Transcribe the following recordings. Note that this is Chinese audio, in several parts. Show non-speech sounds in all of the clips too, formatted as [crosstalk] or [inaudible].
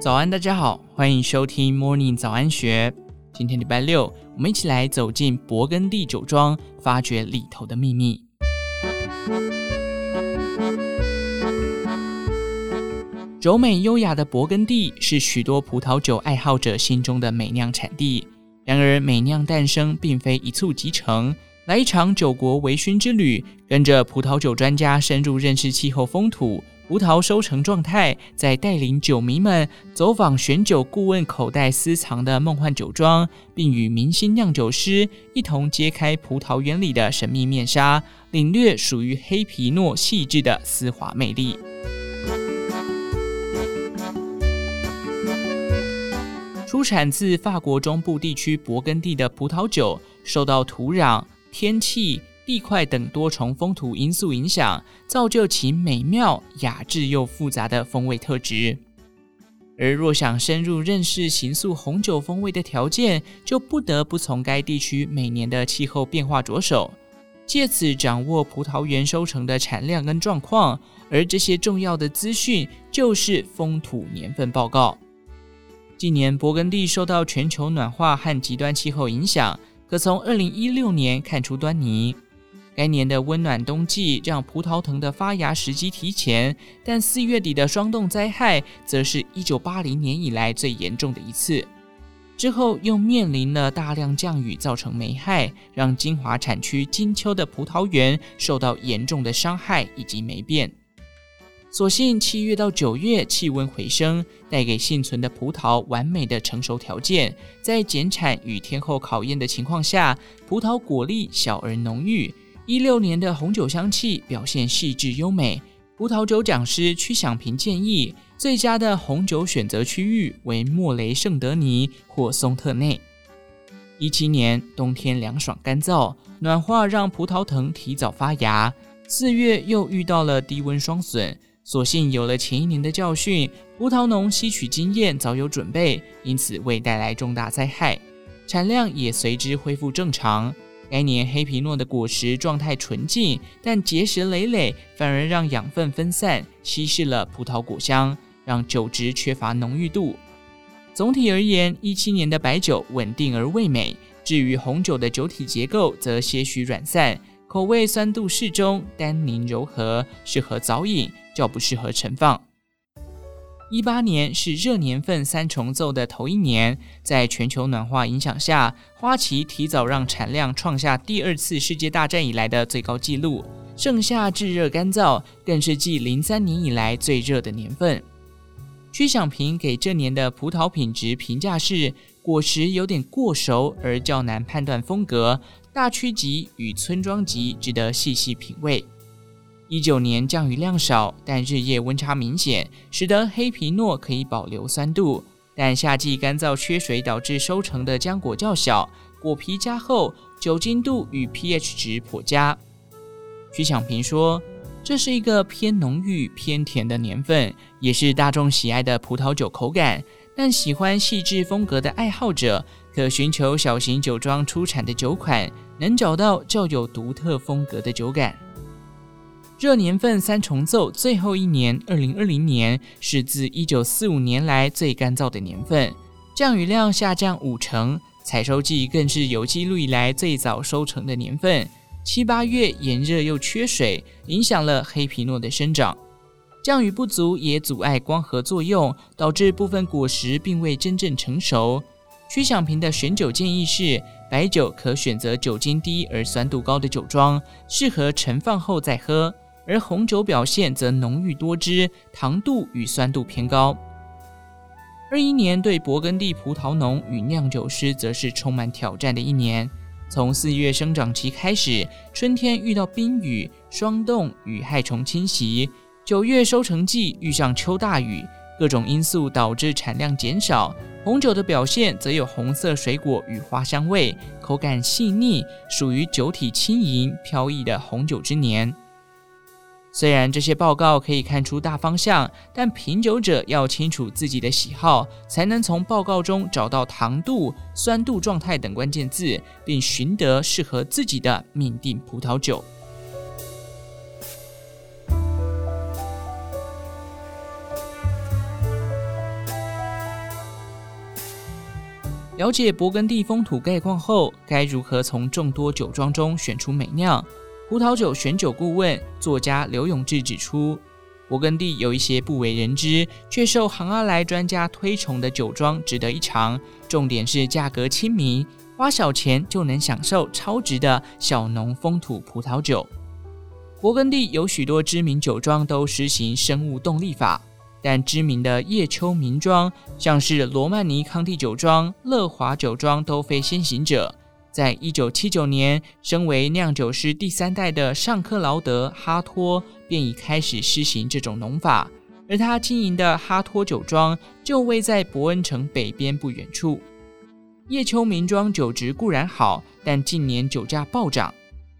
早安，大家好，欢迎收听 Morning 早安学。今天礼拜六，我们一起来走进勃艮第酒庄，发掘里头的秘密。柔美优雅的勃艮第是许多葡萄酒爱好者心中的美酿产地。然而，美酿诞生并非一蹴即成，来一场酒国微醺之旅，跟着葡萄酒专家深入认识气候风土。葡萄收成状态，再带领酒迷们走访选酒顾问口袋私藏的梦幻酒庄，并与明星酿酒师一同揭开葡萄园里的神秘面纱，领略属于黑皮诺细致的丝滑魅力。出产自法国中部地区勃艮第的葡萄酒，受到土壤、天气。地块等多重风土因素影响，造就其美妙、雅致又复杂的风味特质。而若想深入认识形塑红酒风味的条件，就不得不从该地区每年的气候变化着手，借此掌握葡萄园收成的产量跟状况。而这些重要的资讯，就是风土年份报告。近年，勃艮第受到全球暖化和极端气候影响，可从2016年看出端倪。该年的温暖冬季让葡萄藤的发芽时机提前，但四月底的霜冻灾害则是一九八零年以来最严重的一次。之后又面临了大量降雨造成霉害，让精华产区金秋的葡萄园受到严重的伤害以及霉变。所幸七月到九月气温回升，带给幸存的葡萄完美的成熟条件，在减产与天候考验的情况下，葡萄果粒小而浓郁。一六年的红酒香气表现细致优美，葡萄酒讲师曲响平建议，最佳的红酒选择区域为莫雷圣德尼或松特内。一七年冬天凉爽干燥，暖化让葡萄藤提早发芽，四月又遇到了低温霜损，所幸有了前一年的教训，葡萄农吸取经验早有准备，因此未带来重大灾害，产量也随之恢复正常。该年黑皮诺的果实状态纯净，但结实累累，反而让养分分散，稀释了葡萄果香，让酒质缺乏浓郁度。总体而言，一七年的白酒稳定而味美。至于红酒的酒体结构，则些许软散，口味酸度适中，单宁柔和，适合早饮，较不适合陈放。一八年是热年份三重奏的头一年，在全球暖化影响下，花期提早让产量创下第二次世界大战以来的最高纪录。盛夏炙热干燥，更是继零三年以来最热的年份。曲响平给这年的葡萄品质评价是：果实有点过熟，而较难判断风格。大区级与村庄级值得细细品味。一九年降雨量少，但日夜温差明显，使得黑皮诺可以保留酸度。但夏季干燥缺水导致收成的浆果较小，果皮加厚，酒精度与 pH 值颇佳。徐响平说：“这是一个偏浓郁、偏甜的年份，也是大众喜爱的葡萄酒口感。但喜欢细致风格的爱好者，可寻求小型酒庄出产的酒款，能找到较有独特风格的酒感。”热年份三重奏最后一年，二零二零年是自一九四五年来最干燥的年份，降雨量下降五成，采收季更是有记录以来最早收成的年份。七八月炎热又缺水，影响了黑皮诺的生长。降雨不足也阻碍光合作用，导致部分果实并未真正成熟。曲响平的选酒建议是：白酒可选择酒精低而酸度高的酒庄，适合陈放后再喝。而红酒表现则浓郁多汁，糖度与酸度偏高。二一年对勃艮第葡萄农与酿酒师则是充满挑战的一年。从四月生长期开始，春天遇到冰雨、霜冻与害虫侵袭；九月收成季遇上秋大雨，各种因素导致产量减少。红酒的表现则有红色水果与花香味，口感细腻，属于酒体轻盈飘逸的红酒之年。虽然这些报告可以看出大方向，但品酒者要清楚自己的喜好，才能从报告中找到糖度、酸度状态等关键字，并寻得适合自己的命定葡萄酒。了解勃艮第风土概况后，该如何从众多酒庄中选出美酿？葡萄酒选酒顾问作家刘永志指出，勃艮第有一些不为人知却受行阿莱专家推崇的酒庄值得一尝，重点是价格亲民，花小钱就能享受超值的小农风土葡萄酒。勃艮第有许多知名酒庄都实行生物动力法，但知名的叶秋名庄，像是罗曼尼康帝酒庄、乐华酒庄都非先行者。在一九七九年，身为酿酒师第三代的尚克劳德·哈托便已开始施行这种农法，而他经营的哈托酒庄就位在伯恩城北边不远处。叶秋名庄酒质固然好，但近年酒价暴涨。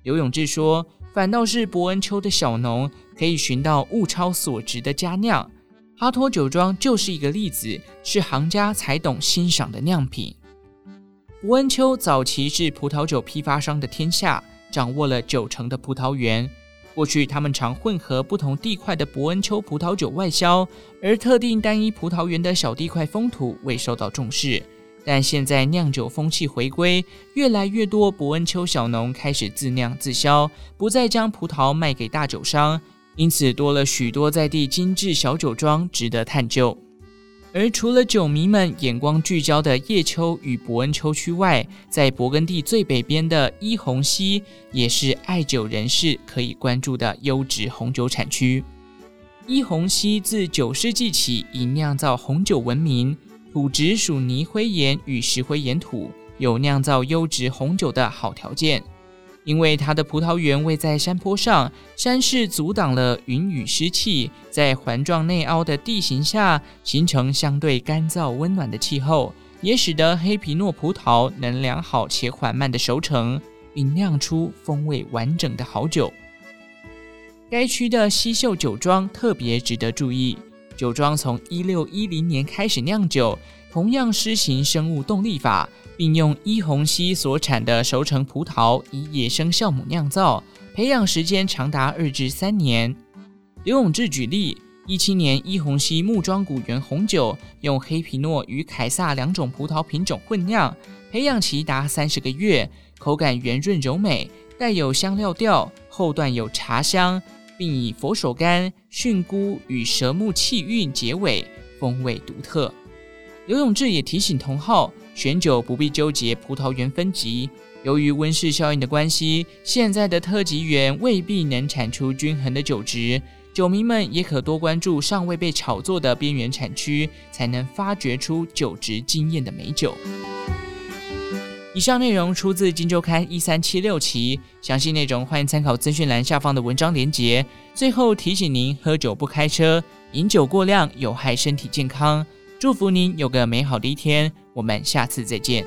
刘永志说，反倒是伯恩丘的小农可以寻到物超所值的佳酿，哈托酒庄就是一个例子，是行家才懂欣赏的酿品。伯恩丘早期是葡萄酒批发商的天下，掌握了九成的葡萄园。过去他们常混合不同地块的伯恩丘葡萄酒外销，而特定单一葡萄园的小地块风土未受到重视。但现在酿酒风气回归，越来越多伯恩丘小农开始自酿自销，不再将葡萄卖给大酒商，因此多了许多在地精致小酒庄值得探究。而除了酒迷们眼光聚焦的叶丘与伯恩丘区外，在勃艮第最北边的伊洪西，也是爱酒人士可以关注的优质红酒产区。伊洪西自九世纪起以酿造红酒闻名。土质属泥灰岩与石灰岩土，有酿造优质红酒的好条件。因为它的葡萄园位在山坡上，山势阻挡了云雨湿气，在环状内凹的地形下，形成相对干燥温暖的气候，也使得黑皮诺葡萄能良好且缓慢的熟成，并酿出风味完整的好酒。该区的西秀酒庄特别值得注意。酒庄从一六一零年开始酿酒，同样施行生物动力法，并用伊红溪所产的熟成葡萄以野生酵母酿造，培养时间长达二至三年。刘永志举例，一七年伊红溪木庄古园红酒用黑皮诺与凯撒两种葡萄品种混酿，培养期达三十个月，口感圆润柔美，带有香料调，后段有茶香。并以佛手柑、蕈菇与蛇木气韵结尾，风味独特。刘永志也提醒同好，[sniffs] [sniffs] 选酒不必纠结葡萄园分级，由于温室效应的关系，现在的特级园未必能产出均衡的酒质。酒迷们也可多关注尚未被炒作的边缘产区，才能发掘出酒质惊艳的美酒。以上内容出自《今周刊》一三七六期，详细内容欢迎参考资讯栏下方的文章连结。最后提醒您：喝酒不开车，饮酒过量有害身体健康。祝福您有个美好的一天，我们下次再见。